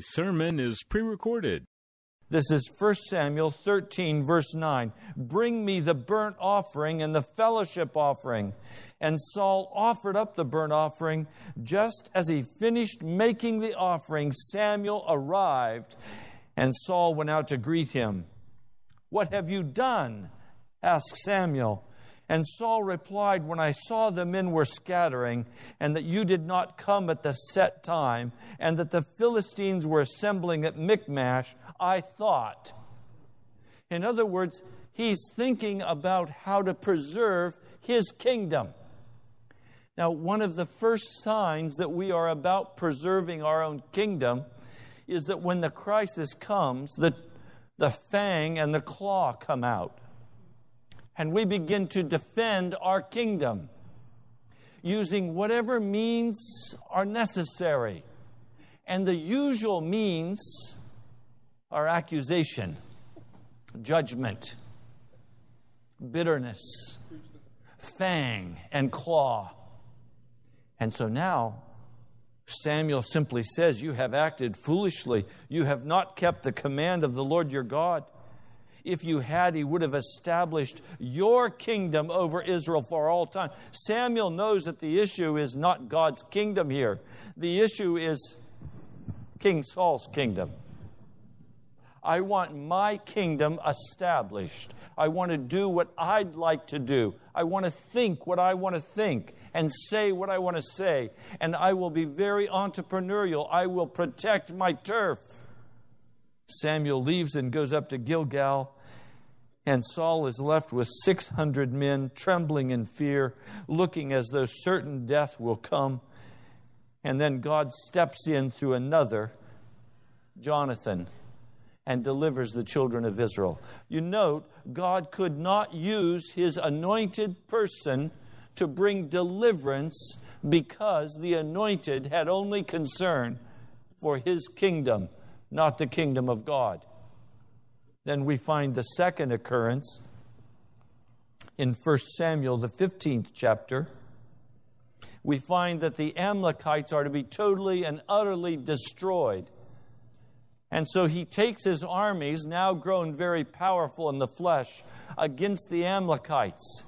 Today's sermon is pre recorded. This is 1 Samuel 13, verse 9. Bring me the burnt offering and the fellowship offering. And Saul offered up the burnt offering. Just as he finished making the offering, Samuel arrived, and Saul went out to greet him. What have you done? asked Samuel. And Saul replied, When I saw the men were scattering, and that you did not come at the set time, and that the Philistines were assembling at Michmash, I thought. In other words, he's thinking about how to preserve his kingdom. Now, one of the first signs that we are about preserving our own kingdom is that when the crisis comes, the, the fang and the claw come out and we begin to defend our kingdom using whatever means are necessary. And the usual means are accusation, judgment, bitterness, fang, and claw. And so now, Samuel simply says, You have acted foolishly. You have not kept the command of the Lord your God. If you had, he would have established your kingdom over Israel for all time. Samuel knows that the issue is not God's kingdom here, the issue is King Saul's kingdom. I want my kingdom established. I want to do what I'd like to do. I want to think what I want to think and say what I want to say. And I will be very entrepreneurial. I will protect my turf. Samuel leaves and goes up to Gilgal, and Saul is left with 600 men trembling in fear, looking as though certain death will come. And then God steps in through another, Jonathan, and delivers the children of Israel. You note, God could not use his anointed person to bring deliverance because the anointed had only concern for his kingdom not the kingdom of God. Then we find the second occurrence in 1 Samuel, the 15th chapter. We find that the Amalekites are to be totally and utterly destroyed. And so he takes his armies, now grown very powerful in the flesh, against the Amalekites.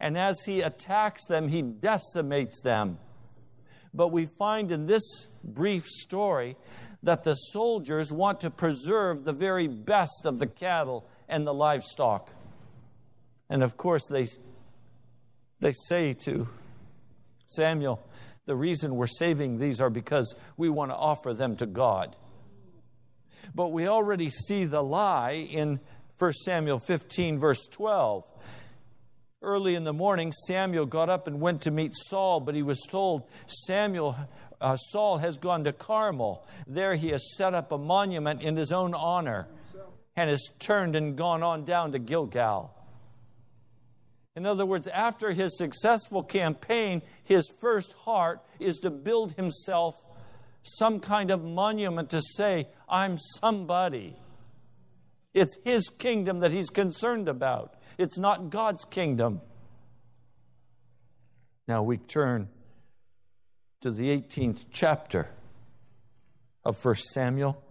And as he attacks them, he decimates them. But we find in this brief story that the soldiers want to preserve the very best of the cattle and the livestock. And of course, they, they say to Samuel, the reason we're saving these are because we want to offer them to God. But we already see the lie in 1 Samuel 15, verse 12. Early in the morning, Samuel got up and went to meet Saul, but he was told, Samuel uh, Saul has gone to Carmel. There he has set up a monument in his own honor and has turned and gone on down to Gilgal. In other words, after his successful campaign, his first heart is to build himself some kind of monument to say, I'm somebody. It's his kingdom that he's concerned about, it's not God's kingdom. Now we turn to the 18th chapter of 1 Samuel.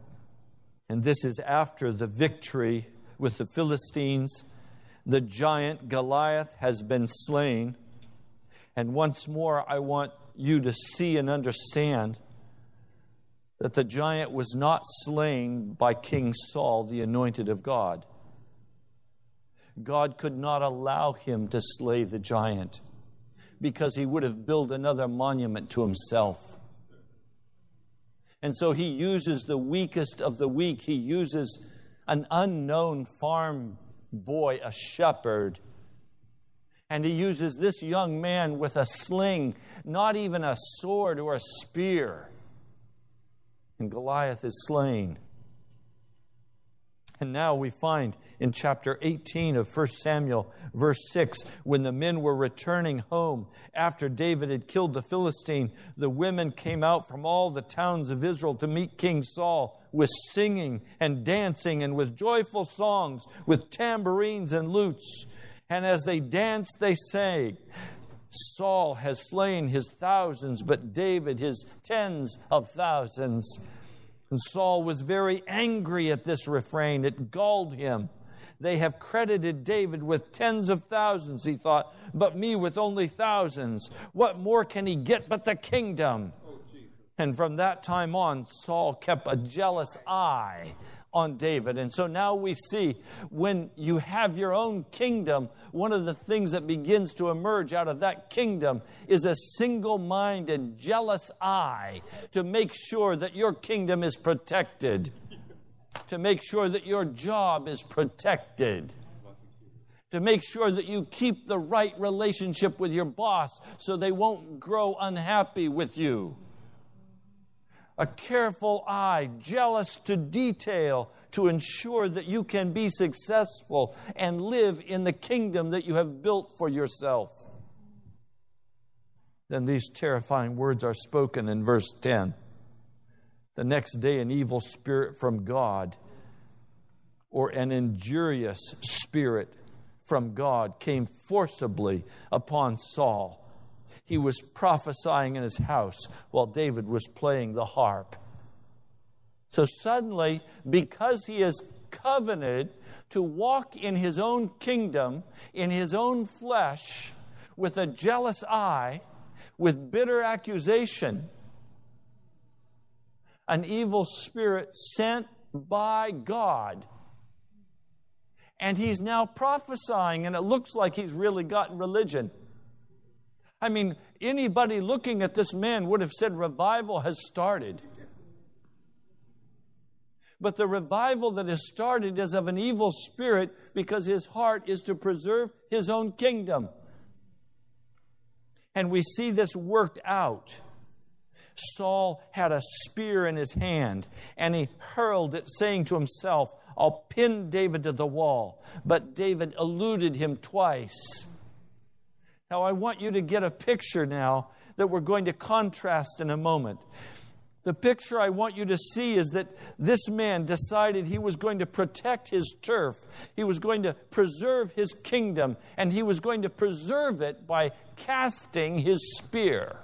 And this is after the victory with the Philistines. The giant Goliath has been slain. And once more, I want you to see and understand that the giant was not slain by King Saul, the anointed of God. God could not allow him to slay the giant because he would have built another monument to himself. And so he uses the weakest of the weak. He uses an unknown farm boy, a shepherd. And he uses this young man with a sling, not even a sword or a spear. And Goliath is slain. And now we find in chapter 18 of 1 Samuel, verse 6, when the men were returning home after David had killed the Philistine, the women came out from all the towns of Israel to meet King Saul with singing and dancing and with joyful songs, with tambourines and lutes. And as they danced, they sang, Saul has slain his thousands, but David his tens of thousands. And Saul was very angry at this refrain. It galled him. They have credited David with tens of thousands, he thought, but me with only thousands. What more can he get but the kingdom? Oh, and from that time on, Saul kept a jealous eye on David. And so now we see when you have your own kingdom, one of the things that begins to emerge out of that kingdom is a single minded, jealous eye to make sure that your kingdom is protected, to make sure that your job is protected to make sure that you keep the right relationship with your boss so they won't grow unhappy with you a careful eye, jealous to detail, to ensure that you can be successful and live in the kingdom that you have built for yourself. Then these terrifying words are spoken in verse 10. The next day, an evil spirit from God, or an injurious spirit from God, came forcibly upon Saul he was prophesying in his house while David was playing the harp. So suddenly, because he is covenanted to walk in his own kingdom, in his own flesh, with a jealous eye, with bitter accusation, an evil spirit sent by God. And he's now prophesying, and it looks like he's really gotten religion. I mean, anybody looking at this man would have said revival has started. But the revival that has started is of an evil spirit because his heart is to preserve his own kingdom. And we see this worked out. Saul had a spear in his hand and he hurled it, saying to himself, I'll pin David to the wall. But David eluded him twice. Now, I want you to get a picture now that we're going to contrast in a moment. The picture I want you to see is that this man decided he was going to protect his turf. He was going to preserve his kingdom, and he was going to preserve it by casting his spear.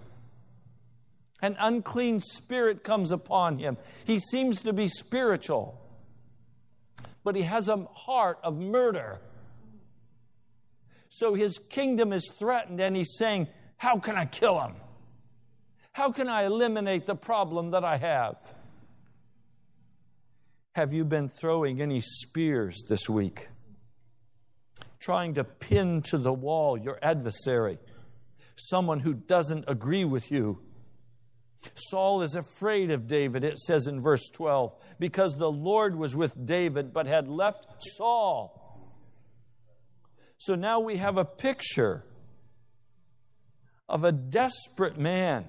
An unclean spirit comes upon him. He seems to be spiritual, but he has a heart of murder. So his kingdom is threatened, and he's saying, How can I kill him? How can I eliminate the problem that I have? Have you been throwing any spears this week? Trying to pin to the wall your adversary, someone who doesn't agree with you. Saul is afraid of David, it says in verse 12, because the Lord was with David but had left Saul. So now we have a picture of a desperate man,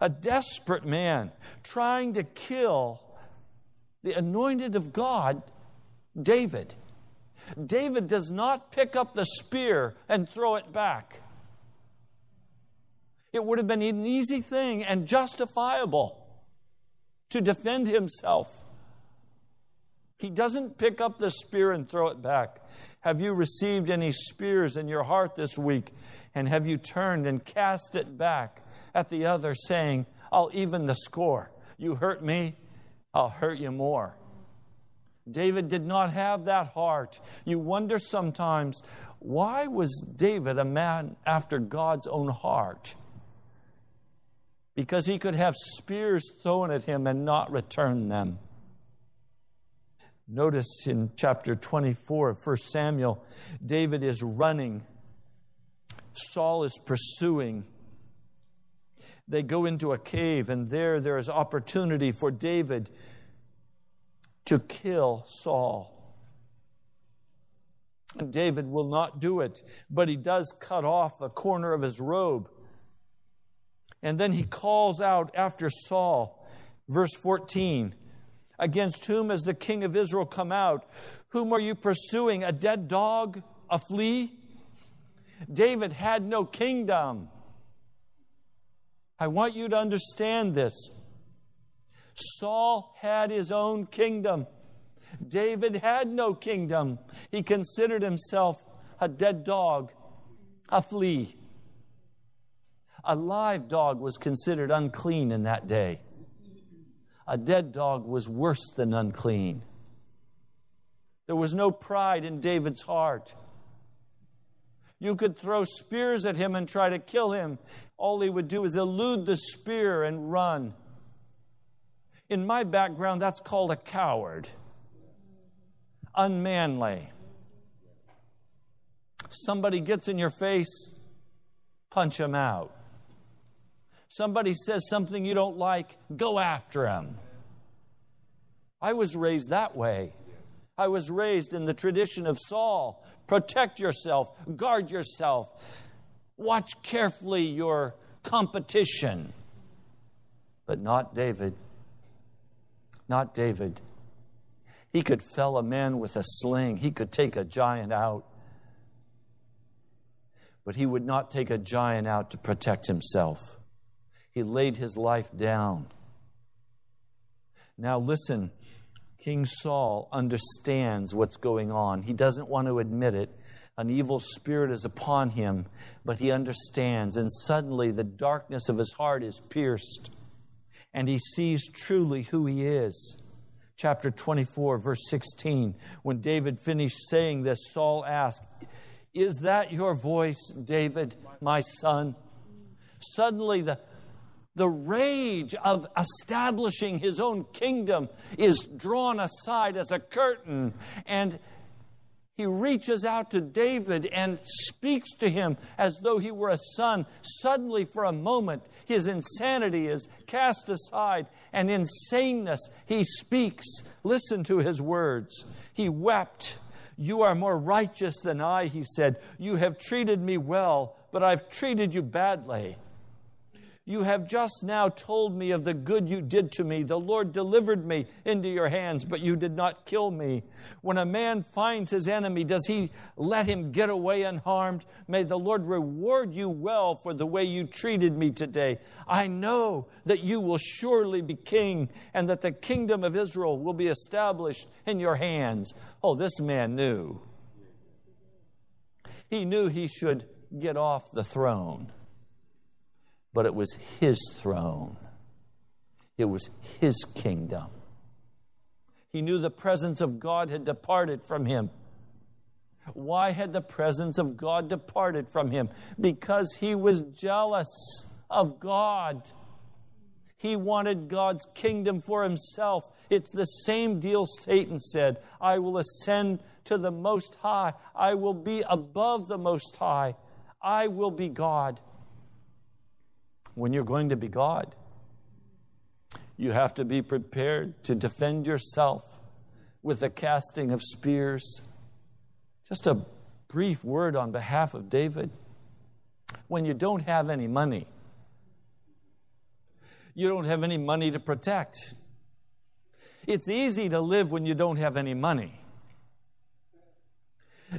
a desperate man trying to kill the anointed of God, David. David does not pick up the spear and throw it back. It would have been an easy thing and justifiable to defend himself. He doesn't pick up the spear and throw it back. Have you received any spears in your heart this week? And have you turned and cast it back at the other, saying, I'll even the score. You hurt me, I'll hurt you more. David did not have that heart. You wonder sometimes why was David a man after God's own heart? Because he could have spears thrown at him and not return them. Notice in chapter 24 of 1 Samuel, David is running, Saul is pursuing. They go into a cave, and there there is opportunity for David to kill Saul. And David will not do it, but he does cut off a corner of his robe. And then he calls out after Saul, verse 14 Against whom has the king of Israel come out? Whom are you pursuing? A dead dog? A flea? David had no kingdom. I want you to understand this. Saul had his own kingdom. David had no kingdom. He considered himself a dead dog, a flea. A live dog was considered unclean in that day. A dead dog was worse than unclean. There was no pride in David's heart. You could throw spears at him and try to kill him. All he would do is elude the spear and run. In my background, that's called a coward, unmanly. Somebody gets in your face, punch him out. Somebody says something you don't like, go after him. I was raised that way. I was raised in the tradition of Saul. Protect yourself, guard yourself, watch carefully your competition. But not David. Not David. He could fell a man with a sling, he could take a giant out. But he would not take a giant out to protect himself. He laid his life down. Now, listen, King Saul understands what's going on. He doesn't want to admit it. An evil spirit is upon him, but he understands. And suddenly, the darkness of his heart is pierced, and he sees truly who he is. Chapter 24, verse 16. When David finished saying this, Saul asked, Is that your voice, David, my son? Suddenly, the the rage of establishing his own kingdom is drawn aside as a curtain, and he reaches out to David and speaks to him as though he were a son. Suddenly, for a moment, his insanity is cast aside, and in saneness, he speaks. Listen to his words. He wept. You are more righteous than I, he said. You have treated me well, but I've treated you badly. You have just now told me of the good you did to me. The Lord delivered me into your hands, but you did not kill me. When a man finds his enemy, does he let him get away unharmed? May the Lord reward you well for the way you treated me today. I know that you will surely be king and that the kingdom of Israel will be established in your hands. Oh, this man knew. He knew he should get off the throne but it was his throne, it was his kingdom. He knew the presence of God had departed from him. Why had the presence of God departed from him? Because he was jealous of God. He wanted God's kingdom for himself. It's the same deal Satan said I will ascend to the Most High, I will be above the Most High, I will be God when you're going to be God. You have to be prepared to defend yourself with the casting of spears. Just a brief word on behalf of David. When you don't have any money, you don't have any money to protect. It's easy to live when you don't have any money.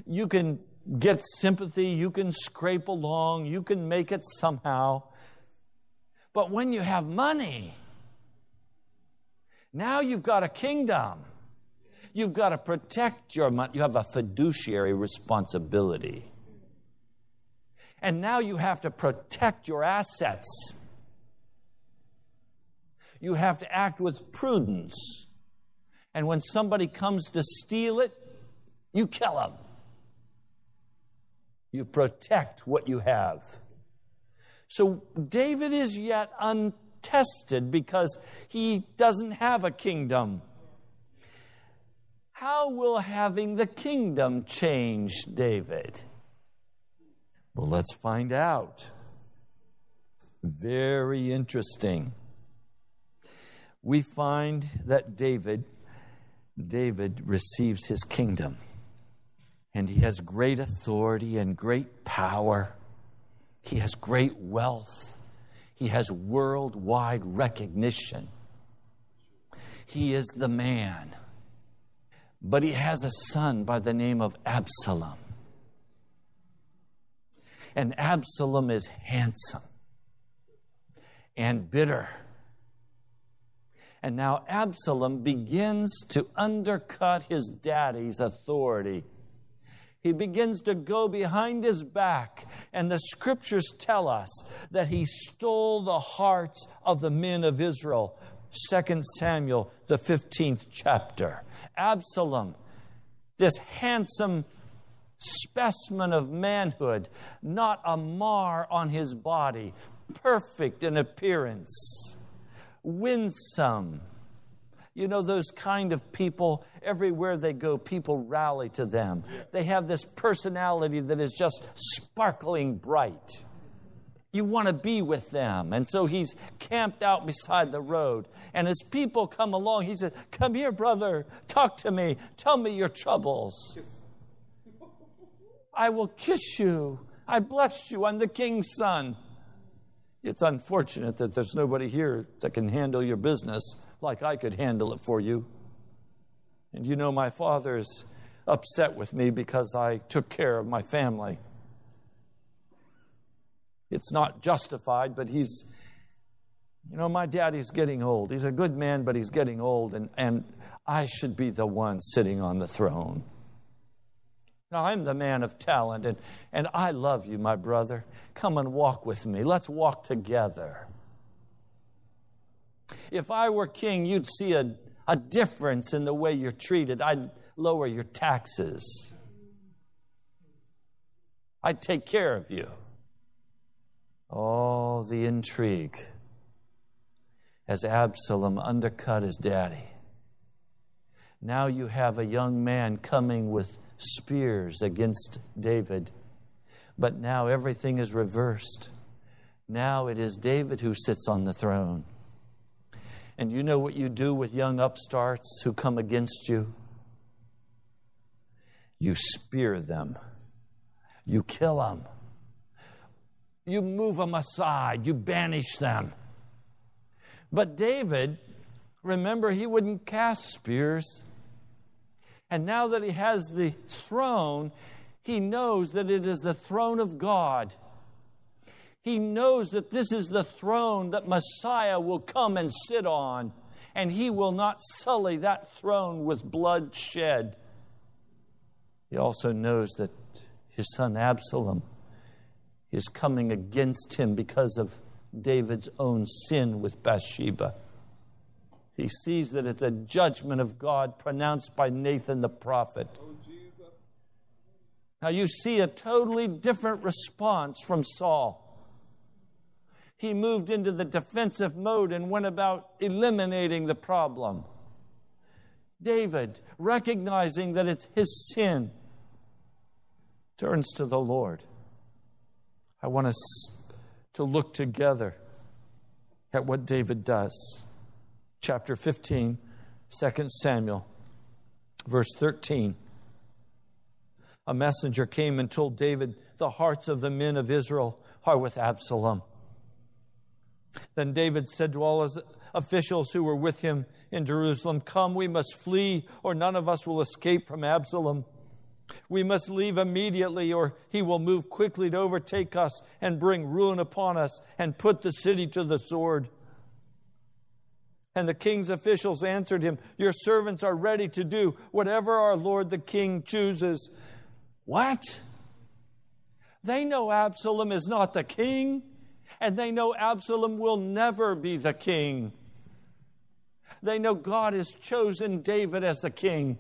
You can get sympathy, you can scrape along, you can make it somehow. But when you have money, now you've got a kingdom. You've got to protect your money. You have a fiduciary responsibility. And now you have to protect your assets. You have to act with prudence. And when somebody comes to steal it, you kill them. You protect what you have. So David is yet untested because he doesn't have a kingdom. How will having the kingdom change David? Well, let's find out. Very interesting. We find that David David receives his kingdom and he has great authority and great power. He has great wealth. He has worldwide recognition. He is the man. But he has a son by the name of Absalom. And Absalom is handsome and bitter. And now Absalom begins to undercut his daddy's authority he begins to go behind his back, and the scriptures tell us that he stole the hearts of the men of Israel. 2 Samuel, the 15th chapter. Absalom, this handsome specimen of manhood, not a mar on his body, perfect in appearance, winsome you know, those kind of people, everywhere they go, people rally to them. They have this personality that is just sparkling bright. You want to be with them. And so he's camped out beside the road. And as people come along, he says, Come here, brother, talk to me, tell me your troubles. I will kiss you. I bless you. I'm the king's son. It's unfortunate that there's nobody here that can handle your business like I could handle it for you. And you know, my father's upset with me because I took care of my family. It's not justified, but he's, you know, my daddy's getting old. He's a good man, but he's getting old, and, and I should be the one sitting on the throne. Now, I'm the man of talent, and, and I love you, my brother. Come and walk with me. Let's walk together. If I were king, you'd see a, a difference in the way you're treated. I'd lower your taxes, I'd take care of you. All the intrigue as Absalom undercut his daddy. Now you have a young man coming with spears against David. But now everything is reversed. Now it is David who sits on the throne. And you know what you do with young upstarts who come against you? You spear them, you kill them, you move them aside, you banish them. But David, remember, he wouldn't cast spears. And now that he has the throne, he knows that it is the throne of God. He knows that this is the throne that Messiah will come and sit on, and he will not sully that throne with blood shed. He also knows that his son Absalom is coming against him because of David's own sin with Bathsheba. He sees that it's a judgment of God pronounced by Nathan the prophet. Oh, now you see a totally different response from Saul he moved into the defensive mode and went about eliminating the problem. David, recognizing that it's his sin, turns to the Lord. I want us to look together at what David does. Chapter 15, 2 Samuel, verse 13. A messenger came and told David, The hearts of the men of Israel are with Absalom. Then David said to all his officials who were with him in Jerusalem, Come, we must flee, or none of us will escape from Absalom. We must leave immediately, or he will move quickly to overtake us and bring ruin upon us and put the city to the sword. And the king's officials answered him, Your servants are ready to do whatever our lord the king chooses. What? They know Absalom is not the king and they know Absalom will never be the king. They know God has chosen David as the king.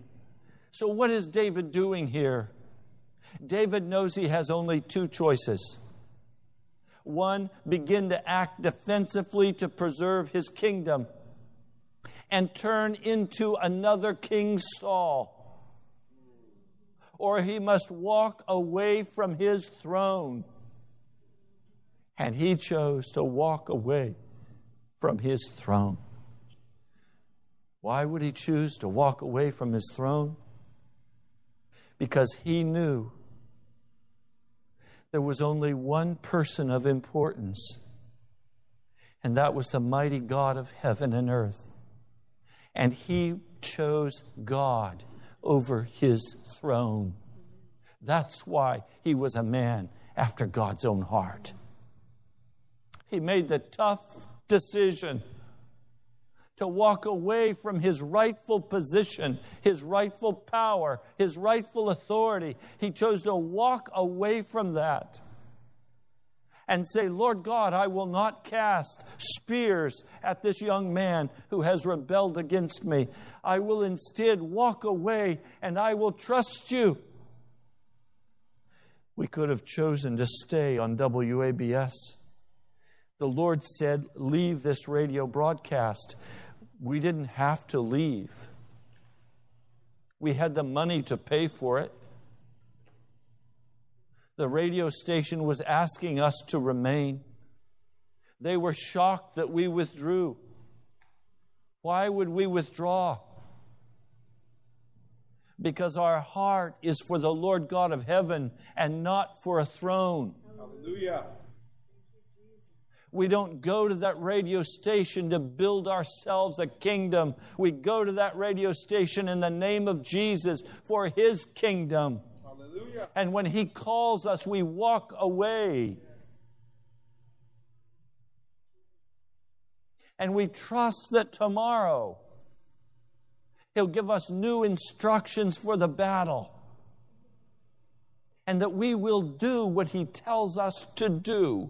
So, what is David doing here? David knows he has only two choices. One, begin to act defensively to preserve his kingdom and turn into another King Saul. Or he must walk away from his throne. And he chose to walk away from his throne. Why would he choose to walk away from his throne? Because he knew there was only one person of importance, and that was the mighty God of heaven and earth. And he chose God over his throne. That's why he was a man after God's own heart. He made the tough decision to walk away from his rightful position, his rightful power, his rightful authority. He chose to walk away from that and say, Lord God, I will not cast spears at this young man who has rebelled against me. I will instead walk away and I will trust you. We could have chosen to stay on WABS. The Lord said, Leave this radio broadcast we didn't have to leave. We had the money to pay for it. The radio station was asking us to remain. They were shocked that we withdrew. Why would we withdraw? Because our heart is for the Lord God of heaven and not for a throne. Hallelujah. We don't go to that radio station to build ourselves a kingdom. We go to that radio station in the name of Jesus for His kingdom. Hallelujah. And when He calls us, we walk away. And we trust that tomorrow He'll give us new instructions for the battle. And that we will do what He tells us to do.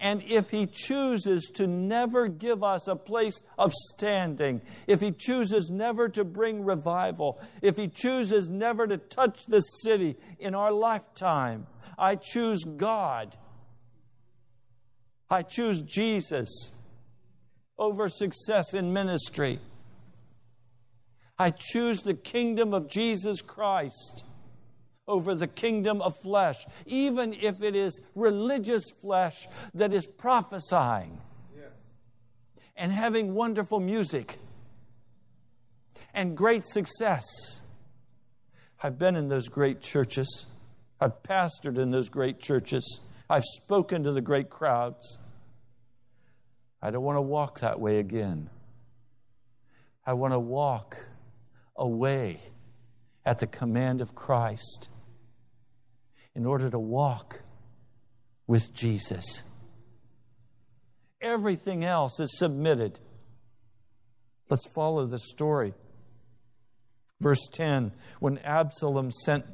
And if He chooses to never give us a place of standing, if He chooses never to bring revival, if He chooses never to touch the city in our lifetime, I choose God. I choose Jesus over success in ministry. I choose the kingdom of Jesus Christ over the kingdom of flesh, even if it is religious flesh that is prophesying yes. and having wonderful music and great success. I've been in those great churches. I've pastored in those great churches. I've spoken to the great crowds. I don't want to walk that way again. I want to walk away at the command of Christ in order to walk with Jesus. Everything else is submitted. Let's follow the story. Verse 10 When Absalom sent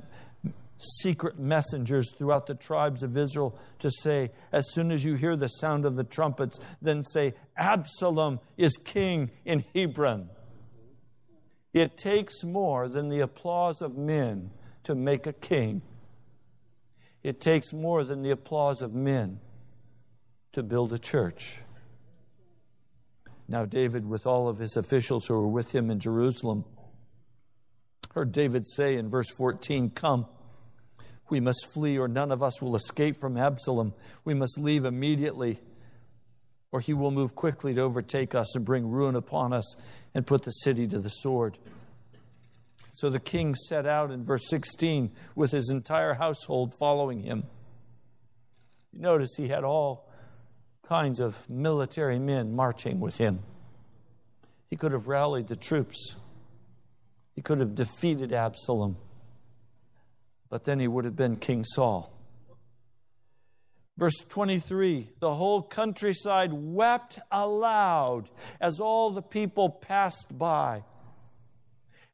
secret messengers throughout the tribes of Israel to say, As soon as you hear the sound of the trumpets, then say, Absalom is king in Hebron. It takes more than the applause of men to make a king. It takes more than the applause of men to build a church. Now, David, with all of his officials who were with him in Jerusalem, heard David say in verse 14, Come, we must flee, or none of us will escape from Absalom. We must leave immediately, or he will move quickly to overtake us and bring ruin upon us and put the city to the sword. So the king set out in verse 16 with his entire household following him. You notice he had all kinds of military men marching with him. He could have rallied the troops, he could have defeated Absalom, but then he would have been King Saul. Verse 23 The whole countryside wept aloud as all the people passed by.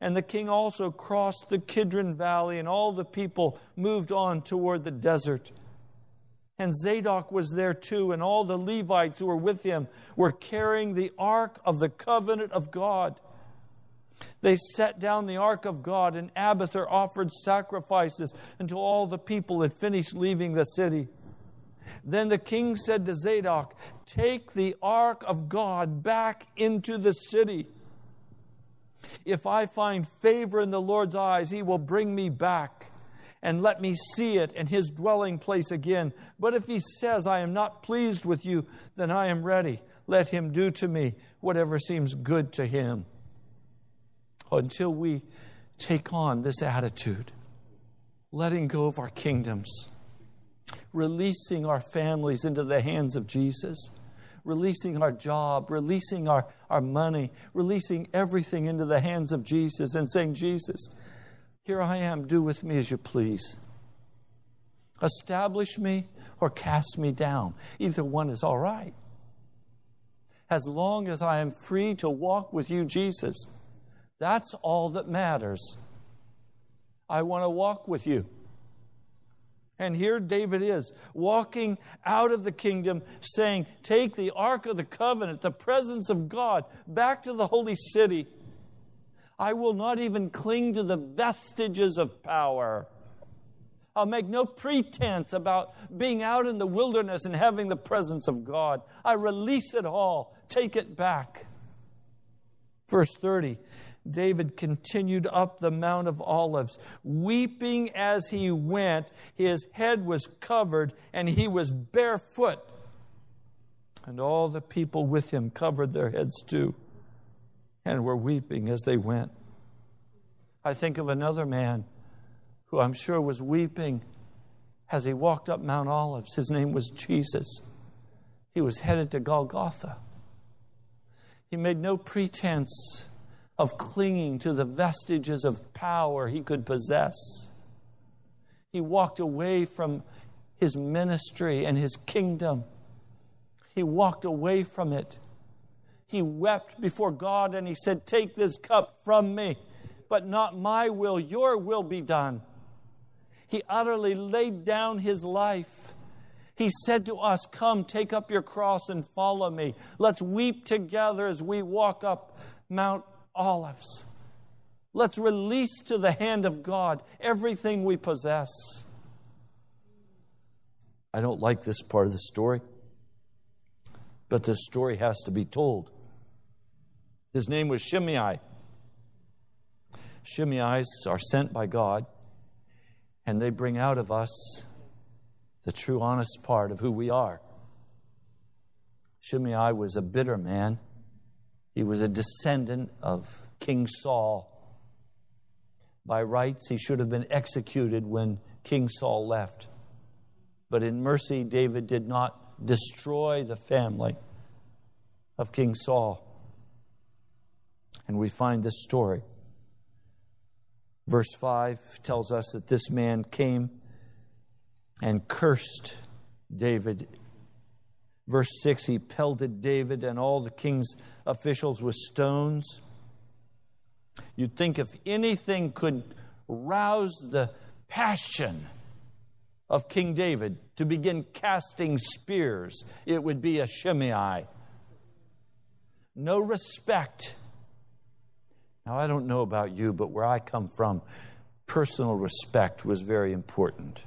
And the king also crossed the Kidron Valley, and all the people moved on toward the desert. And Zadok was there too, and all the Levites who were with him were carrying the ark of the covenant of God. They set down the ark of God, and Abiathar offered sacrifices until all the people had finished leaving the city. Then the king said to Zadok, Take the ark of God back into the city. If I find favor in the Lord's eyes, he will bring me back and let me see it in his dwelling place again. But if he says, I am not pleased with you, then I am ready. Let him do to me whatever seems good to him. Until we take on this attitude, letting go of our kingdoms, releasing our families into the hands of Jesus, releasing our job, releasing our, our money, releasing everything into the hands of Jesus, and saying, Jesus, here I am, do with me as you please. Establish me or cast me down. Either one is all right. As long as I am free to walk with you, Jesus, that's all that matters. I want to walk with you. And here David is walking out of the kingdom, saying, Take the Ark of the Covenant, the presence of God, back to the holy city. I will not even cling to the vestiges of power. I'll make no pretense about being out in the wilderness and having the presence of God. I release it all, take it back. Verse 30 David continued up the Mount of Olives, weeping as he went. His head was covered, and he was barefoot. And all the people with him covered their heads too, and were weeping as they went. I think of another man who I'm sure was weeping as he walked up Mount Olives. His name was Jesus. He was headed to Golgotha. He made no pretense of clinging to the vestiges of power he could possess. He walked away from his ministry and his kingdom. He walked away from it. He wept before God and he said, Take this cup from me, but not my will, your will be done. He utterly laid down his life. He said to us, Come, take up your cross and follow me. Let's weep together as we walk up Mount olives. Let's release to the hand of God everything we possess. I don't like this part of the story, but the story has to be told. His name was Shimei. Shimei's are sent by God, and they bring out of us the true, honest part of who we are. Shimei was a bitter man he was a descendant of King Saul. By rights, he should have been executed when King Saul left. But in mercy, David did not destroy the family of King Saul. And we find this story. Verse 5 tells us that this man came and cursed David Verse 6 He pelted David and all the king's officials with stones. You'd think if anything could rouse the passion of King David to begin casting spears, it would be a Shimei. No respect. Now, I don't know about you, but where I come from, personal respect was very important.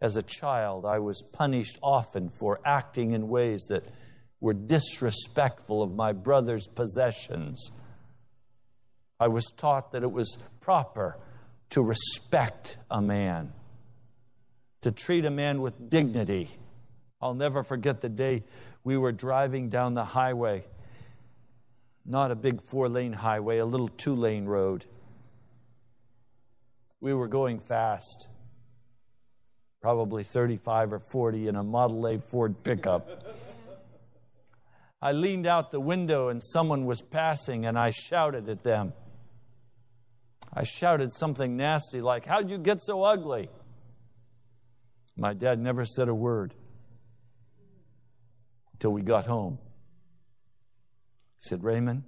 As a child, I was punished often for acting in ways that were disrespectful of my brother's possessions. I was taught that it was proper to respect a man, to treat a man with dignity. I'll never forget the day we were driving down the highway, not a big four lane highway, a little two lane road. We were going fast probably 35 or 40 in a Model A Ford pickup. I leaned out the window and someone was passing and I shouted at them. I shouted something nasty like, How'd you get so ugly? My dad never said a word until we got home. He said, Raymond,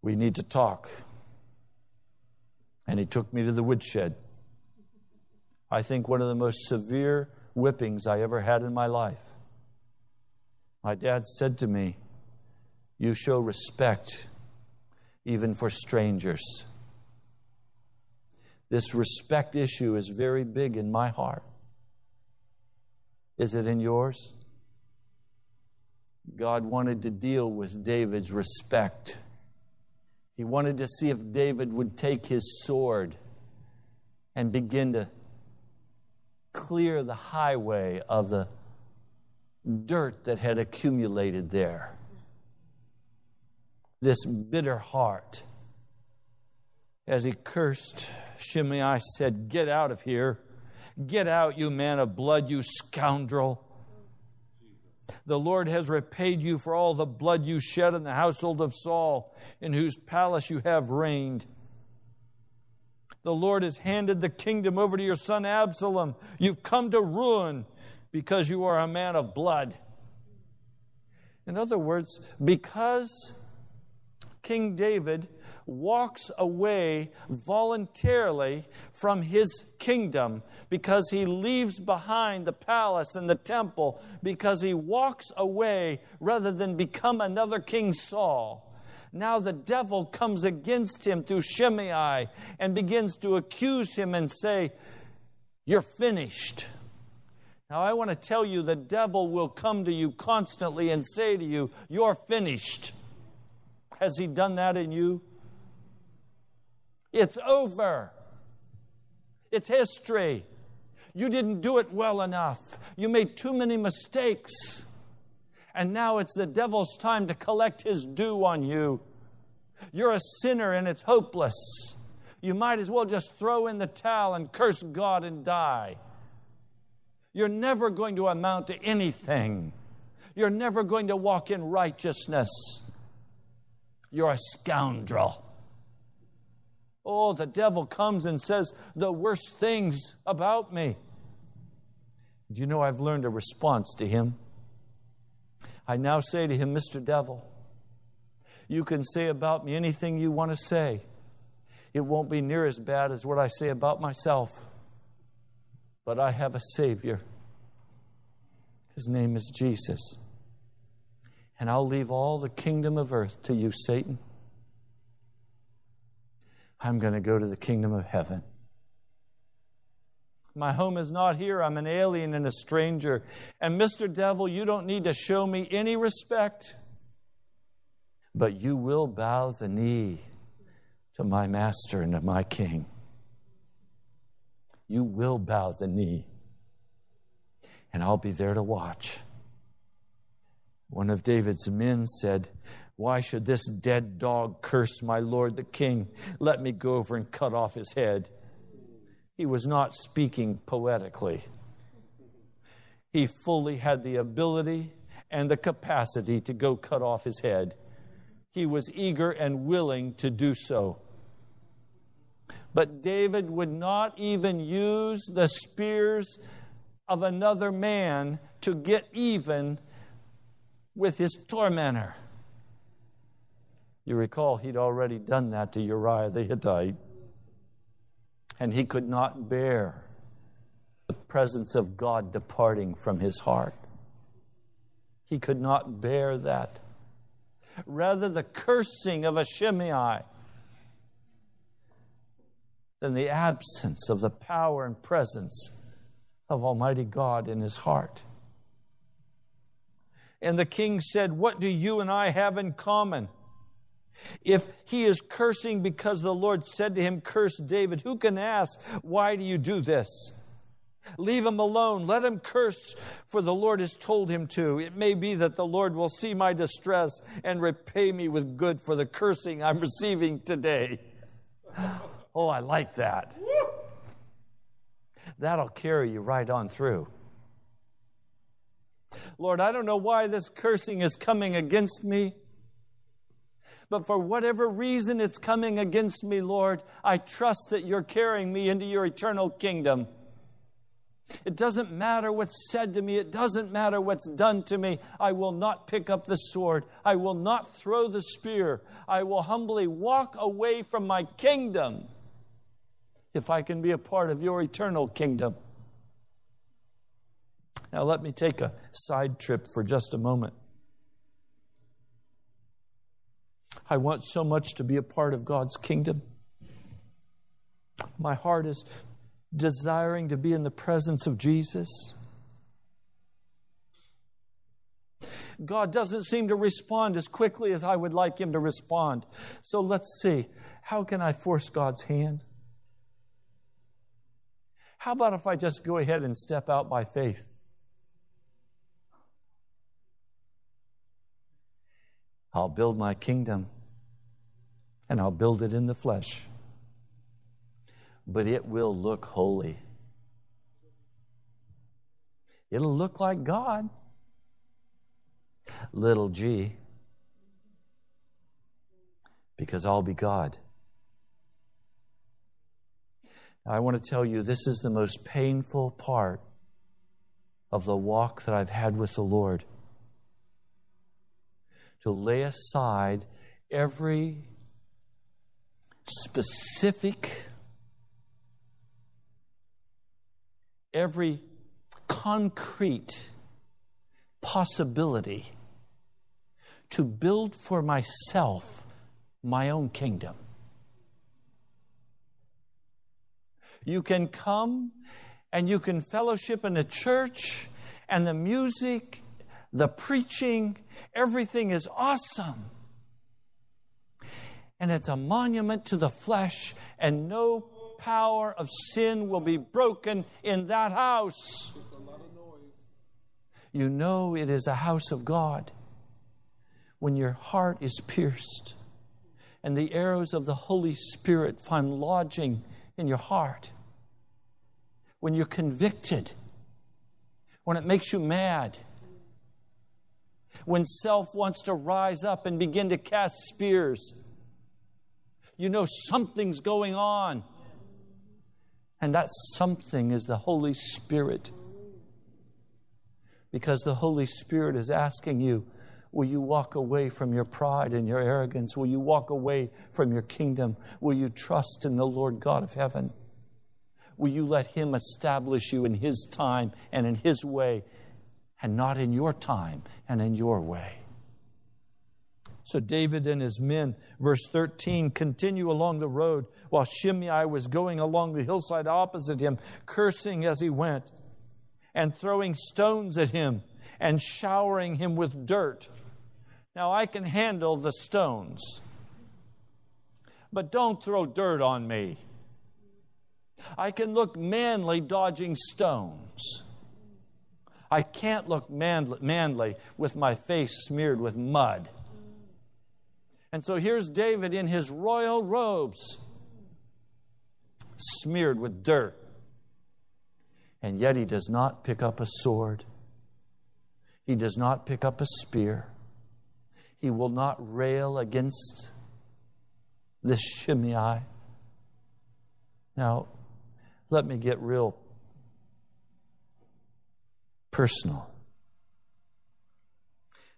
we need to talk. And he took me to the woodshed. I think one of the most severe whippings I ever had in my life. My dad said to me, You show respect even for strangers. This respect issue is very big in my heart. Is it in yours? God wanted to deal with David's respect. He wanted to see if David would take his sword and begin to clear the highway of the dirt that had accumulated there. This bitter heart. As he cursed, Shimei said, Get out of here. Get out, you man of blood, you scoundrel. The Lord has repaid you for all the blood you shed in the household of Saul, in whose palace you have reigned. The Lord has handed the kingdom over to your son Absalom. You've come to ruin because you are a man of blood. In other words, because King David walks away voluntarily from his kingdom because he leaves behind the palace and the temple, because he walks away rather than become another King Saul. Now the devil comes against him through Shimei and begins to accuse him and say, You're finished. Now, I want to tell you the devil will come to you constantly and say to you, You're finished. Has he done that in you? It's over. It's history. You didn't do it well enough. You made too many mistakes. And now it's the devil's time to collect his due on you. You're a sinner and it's hopeless. You might as well just throw in the towel and curse God and die. You're never going to amount to anything. You're never going to walk in righteousness. You're a scoundrel. Oh, the devil comes and says the worst things about me. Do you know I've learned a response to him? I now say to him, Mr. Devil, you can say about me anything you want to say. It won't be near as bad as what I say about myself. But I have a Savior. His name is Jesus. And I'll leave all the kingdom of earth to you, Satan. I'm going to go to the kingdom of heaven. My home is not here. I'm an alien and a stranger. And Mr. Devil, you don't need to show me any respect, but you will bow the knee to my master and to my king. You will bow the knee, and I'll be there to watch. One of David's men said, why should this dead dog curse my lord the king? Let me go over and cut off his head. He was not speaking poetically. He fully had the ability and the capacity to go cut off his head. He was eager and willing to do so. But David would not even use the spears of another man to get even with his tormentor. You recall he'd already done that to Uriah the Hittite. And he could not bear the presence of God departing from his heart. He could not bear that. Rather, the cursing of a Shimei than the absence of the power and presence of Almighty God in his heart. And the king said, What do you and I have in common? If he is cursing because the Lord said to him, Curse David, who can ask, Why do you do this? Leave him alone. Let him curse, for the Lord has told him to. It may be that the Lord will see my distress and repay me with good for the cursing I'm receiving today. Oh, I like that. That'll carry you right on through. Lord, I don't know why this cursing is coming against me but for whatever reason it's coming against me, Lord, I trust that you're carrying me into your eternal kingdom. It doesn't matter what's said to me. It doesn't matter what's done to me. I will not pick up the sword. I will not throw the spear. I will humbly walk away from my kingdom if I can be a part of your eternal kingdom. Now, let me take a side trip for just a moment. I want so much to be a part of God's kingdom. My heart is desiring to be in the presence of Jesus. God doesn't seem to respond as quickly as I would like Him to respond. So let's see. How can I force God's hand? How about if I just go ahead and step out by faith? I'll build my kingdom and I'll build it in the flesh. But it will look holy. It'll look like God. Little g. Because I'll be God. I want to tell you this is the most painful part of the walk that I've had with the Lord. To lay aside every specific, every concrete possibility to build for myself my own kingdom. You can come and you can fellowship in a church, and the music, the preaching, everything is awesome and it's a monument to the flesh, and no power of sin will be broken in that house. You know it is a house of God when your heart is pierced and the arrows of the Holy Spirit find lodging in your heart. When you're convicted, when it makes you mad, when self wants to rise up and begin to cast spears you know something's going on. And that something is the Holy Spirit. Because the Holy Spirit is asking you, Will you walk away from your pride and your arrogance? Will you walk away from your kingdom? Will you trust in the Lord God of heaven? Will you let Him establish you in His time and in His way, and not in your time and in your way? So David and his men, verse 13, continue along the road while Shimei was going along the hillside opposite him, cursing as he went, and throwing stones at him and showering him with dirt. Now I can handle the stones, but don't throw dirt on me. I can look manly dodging stones. I can't look manly with my face smeared with mud. And so here's David in his royal robes, smeared with dirt. And yet he does not pick up a sword. He does not pick up a spear. He will not rail against this Shimei. Now, let me get real personal.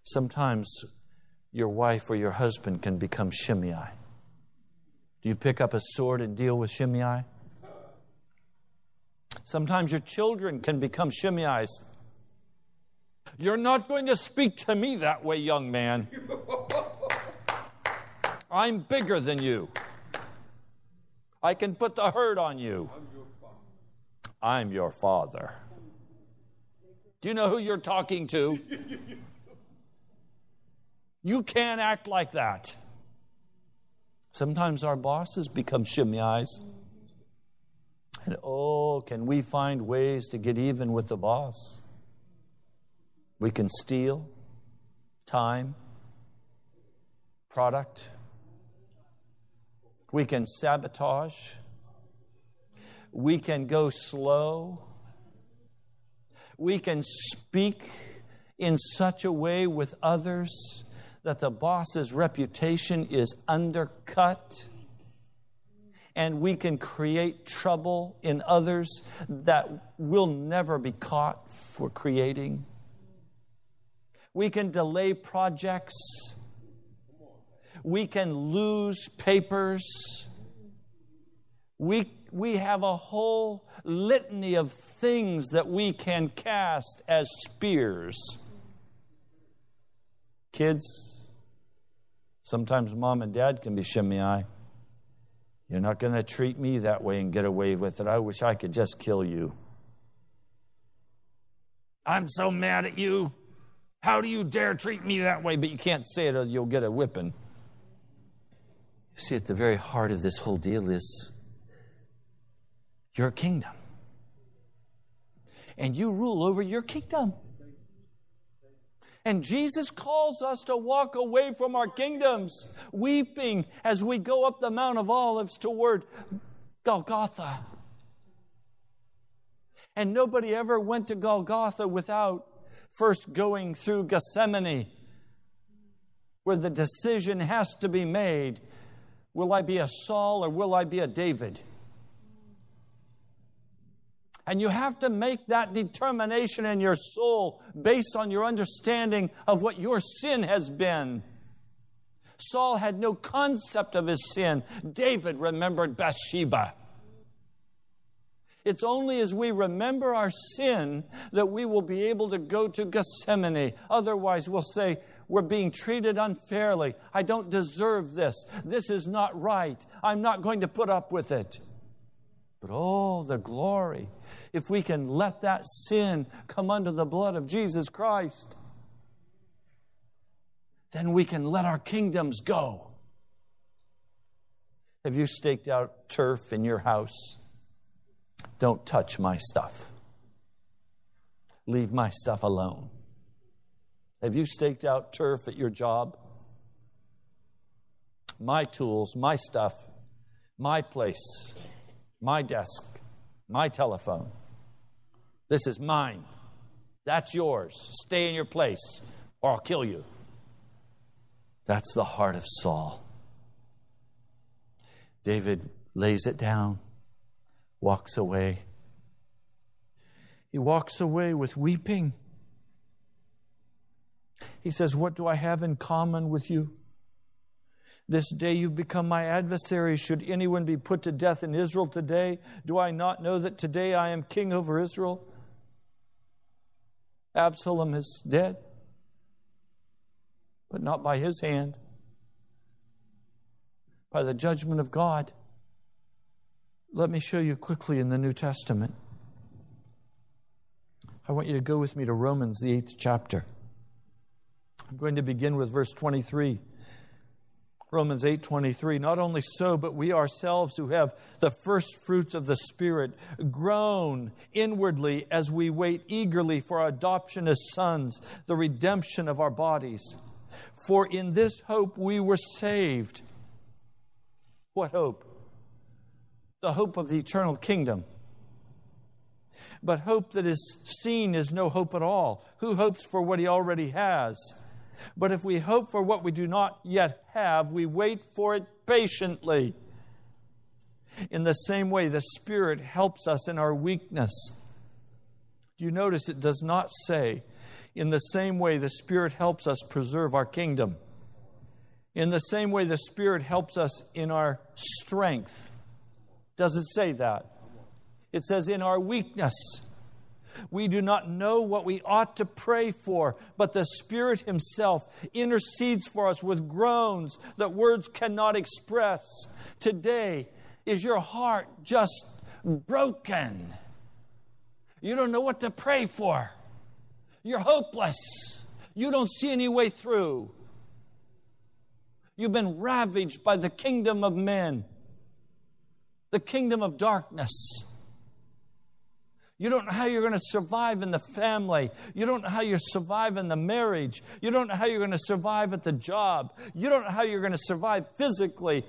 Sometimes your wife or your husband can become Shimei. Do you pick up a sword and deal with Shimei? Sometimes your children can become Shimeis. You're not going to speak to me that way, young man. I'm bigger than you. I can put the hurt on you. I'm your father. Do you know who you're talking to? You can't act like that. Sometimes our bosses become Shimeis. And oh, can we find ways to get even with the boss? We can steal time, product. We can sabotage. We can go slow. We can speak in such a way with others that the boss's reputation is undercut and we can create trouble in others that will never be caught for creating. We can delay projects. We can lose papers. We, we have a whole litany of things that we can cast as spears. Kids, sometimes mom and dad can be Shimei. You're not going to treat me that way and get away with it. I wish I could just kill you. I'm so mad at you. How do you dare treat me that way? But you can't say it or you'll get a whipping. You see, at the very heart of this whole deal is your kingdom. And you rule over your kingdom. And Jesus calls us to walk away from our kingdoms, weeping as we go up the Mount of Olives toward Golgotha. And nobody ever went to Golgotha without first going through Gethsemane, where the decision has to be made will I be a Saul or will I be a David? And you have to make that determination in your soul based on your understanding of what your sin has been. Saul had no concept of his sin. David remembered Bathsheba. It's only as we remember our sin that we will be able to go to Gethsemane. Otherwise, we'll say, We're being treated unfairly. I don't deserve this. This is not right. I'm not going to put up with it. But oh, the glory if we can let that sin come under the blood of Jesus Christ, then we can let our kingdoms go. Have you staked out turf in your house? Don't touch my stuff. Leave my stuff alone. Have you staked out turf at your job? My tools, my stuff, my place, my desk, my telephone. This is mine. That's yours. Stay in your place, or I'll kill you. That's the heart of Saul. David lays it down, walks away. He walks away with weeping. He says, What do I have in common with you? This day you've become my adversary. Should anyone be put to death in Israel today, do I not know that today I am king over Israel? Absalom is dead, but not by his hand, by the judgment of God. Let me show you quickly in the New Testament. I want you to go with me to Romans, the eighth chapter. I'm going to begin with verse 23. Romans 8:23 Not only so but we ourselves who have the first fruits of the spirit groan inwardly as we wait eagerly for our adoption as sons the redemption of our bodies. For in this hope we were saved. What hope? The hope of the eternal kingdom. But hope that is seen is no hope at all. Who hopes for what he already has but if we hope for what we do not yet have, we wait for it patiently. In the same way, the Spirit helps us in our weakness. Do you notice it does not say, in the same way, the Spirit helps us preserve our kingdom? In the same way, the Spirit helps us in our strength. Does it say that? It says, in our weakness. We do not know what we ought to pray for, but the Spirit Himself intercedes for us with groans that words cannot express. Today, is your heart just broken? You don't know what to pray for. You're hopeless. You don't see any way through. You've been ravaged by the kingdom of men, the kingdom of darkness. You don't know how you're going to survive in the family. You don't know how you survive in the marriage. You don't know how you're going to survive at the job. You don't know how you're going to survive physically.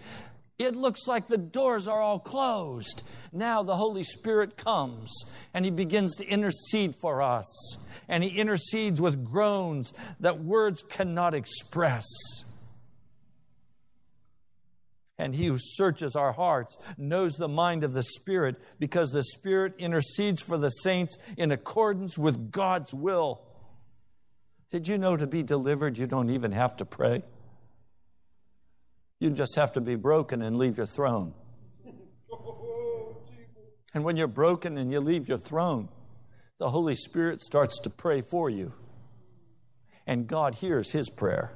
It looks like the doors are all closed. Now the Holy Spirit comes and He begins to intercede for us. And He intercedes with groans that words cannot express. And he who searches our hearts knows the mind of the Spirit because the Spirit intercedes for the saints in accordance with God's will. Did you know to be delivered, you don't even have to pray? You just have to be broken and leave your throne. And when you're broken and you leave your throne, the Holy Spirit starts to pray for you. And God hears his prayer.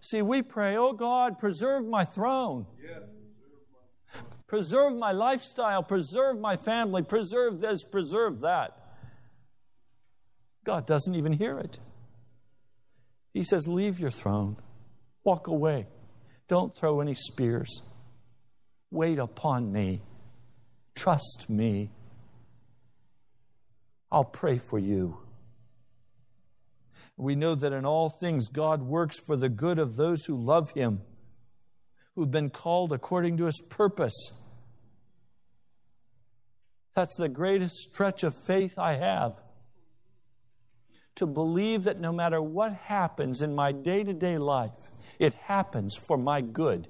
See, we pray, oh God, preserve my throne. Yes. Preserve my lifestyle, preserve my family, preserve this, preserve that. God doesn't even hear it. He says, Leave your throne, walk away, don't throw any spears. Wait upon me, trust me. I'll pray for you. We know that in all things God works for the good of those who love Him, who've been called according to His purpose. That's the greatest stretch of faith I have. To believe that no matter what happens in my day to day life, it happens for my good.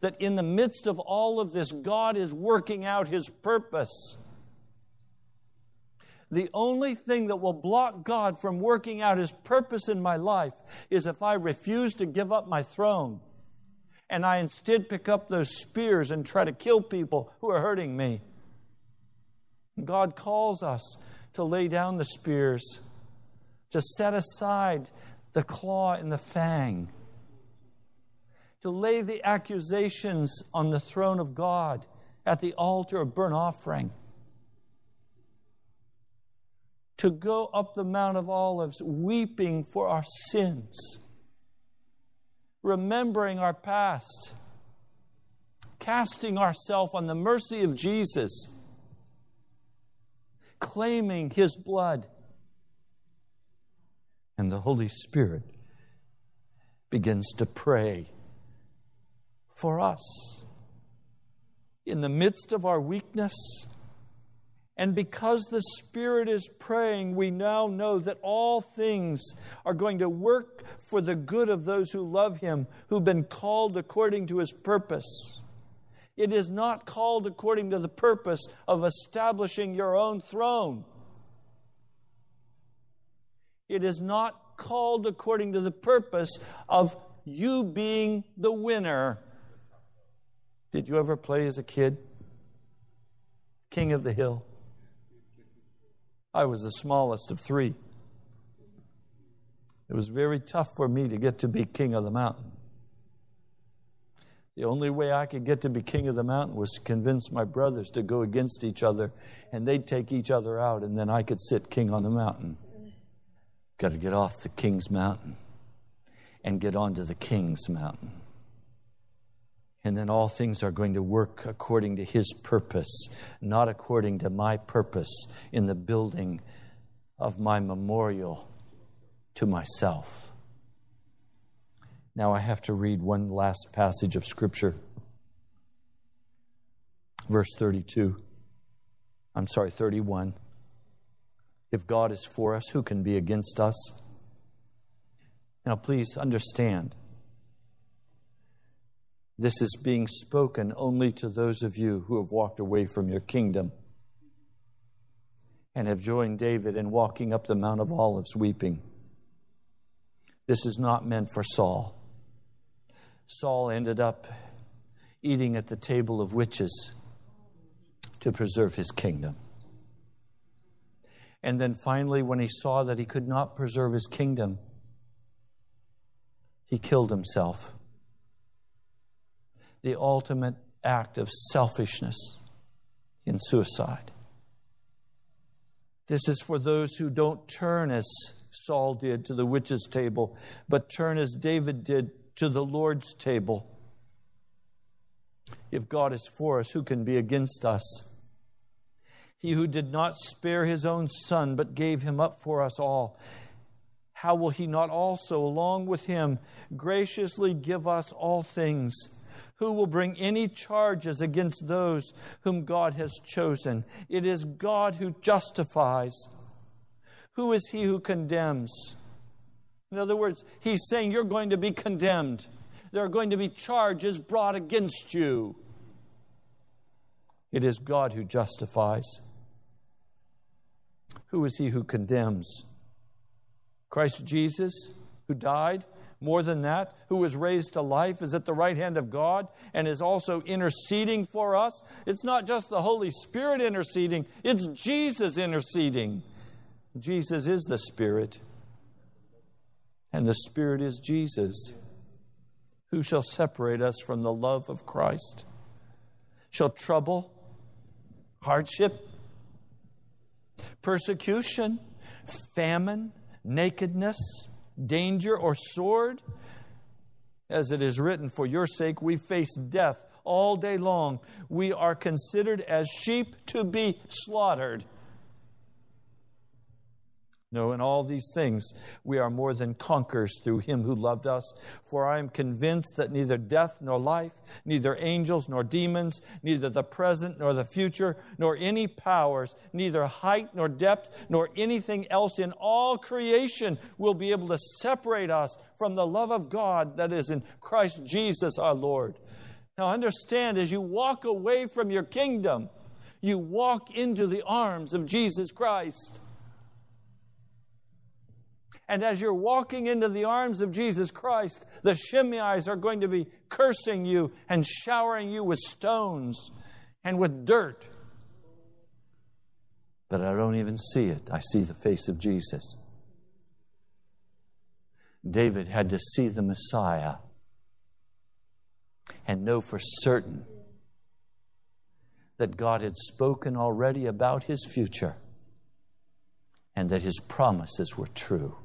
That in the midst of all of this, God is working out His purpose. The only thing that will block God from working out His purpose in my life is if I refuse to give up my throne and I instead pick up those spears and try to kill people who are hurting me. God calls us to lay down the spears, to set aside the claw and the fang, to lay the accusations on the throne of God at the altar of burnt offering, to go up the Mount of Olives weeping for our sins, remembering our past, casting ourselves on the mercy of Jesus claiming His blood. And the Holy Spirit begins to pray for us in the midst of our weakness. And because the Spirit is praying, we now know that all things are going to work for the good of those who love Him, who've been called according to His purpose. It is not called according to the purpose of establishing your own throne. It is not called according to the purpose of you being the winner. Did you ever play as a kid? King of the Hill. I was the smallest of three. It was very tough for me to get to be king of the mountain. The only way I could get to be king of the mountain was to convince my brothers to go against each other, and they'd take each other out, and then I could sit king on the mountain. Got to get off the king's mountain and get onto the king's mountain. And then all things are going to work according to his purpose, not according to my purpose in the building of my memorial to myself. Now I have to read one last passage of Scripture. Verse 32. I'm sorry, 31. If God is for us, who can be against us? Now, please understand, this is being spoken only to those of you who have walked away from your kingdom and have joined David in walking up the Mount of Olives weeping. This is not meant for Saul. Saul ended up eating at the table of witches to preserve his kingdom. And then finally, when he saw that he could not preserve his kingdom, he killed himself. The ultimate act of selfishness in suicide. This is for those who don't turn as Saul did to the witch's table, but turn as David did to the Lord's table. If God is for us, who can be against us? He who did not spare his own son, but gave him up for us all, how will he not also, along with him, graciously give us all things? Who will bring any charges against those whom God has chosen? It is God who justifies. Who is he who condemns? In other words, he's saying you're going to be condemned. There are going to be charges brought against you. It is God who justifies. Who is he who condemns? Christ Jesus, who died, More than that, who was raised to life, is at the right hand of God, and is also interceding for us. It's not just the Holy Spirit interceding, it's Jesus interceding. Jesus is the Spirit, and the Spirit is Jesus. Who shall separate us from the love of Christ? Shall trouble, hardship, persecution, famine, nakedness, danger, or sword? As it is written, For your sake we face death all day long. We are considered as sheep to be slaughtered. No, in all these things we are more than conquerors through him who loved us. For I am convinced that neither death nor life, neither angels nor demons, neither the present nor the future, nor any powers, neither height nor depth, nor anything else in all creation will be able to separate us from the love of God that is in Christ Jesus our Lord. Now understand, as you walk away from your kingdom, you walk into the arms of Jesus Christ. And as you're walking into the arms of Jesus Christ, the Shimeites are going to be cursing you and showering you with stones and with dirt. But I don't even see it. I see the face of Jesus. David had to see the Messiah and know for certain that God had spoken already about his future and that his promises were true.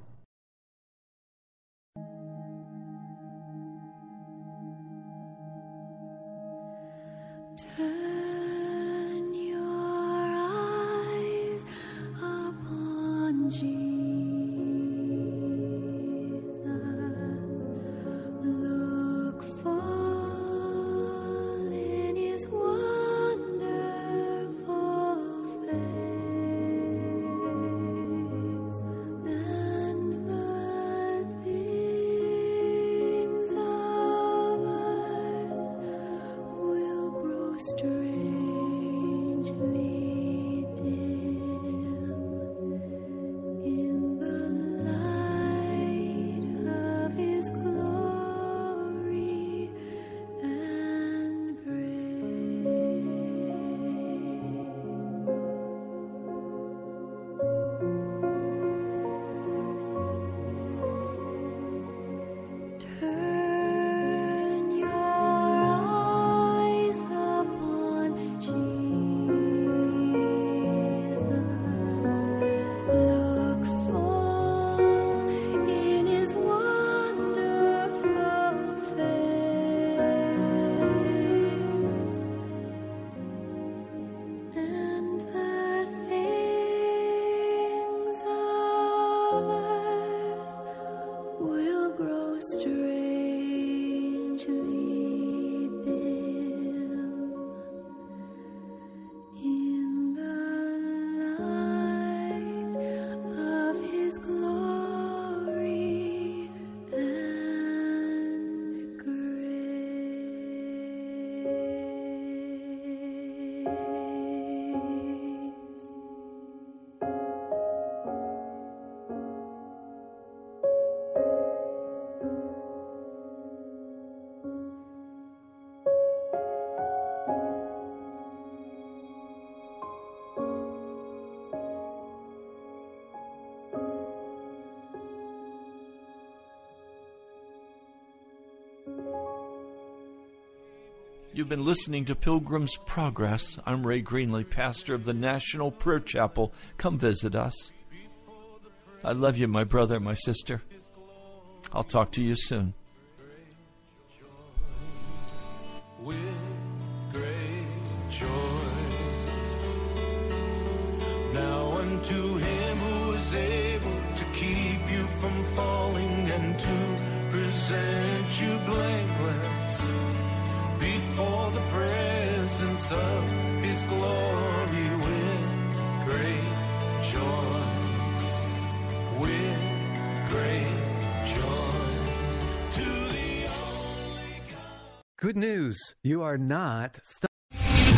You've been listening to Pilgrim's Progress. I'm Ray Greenley, pastor of the National Prayer Chapel. Come visit us. I love you, my brother, my sister. I'll talk to you soon. With great joy. Now unto him who is able to keep you from falling the presence of his glory with great joy. With great joy. To the only Good news. You are not stuck.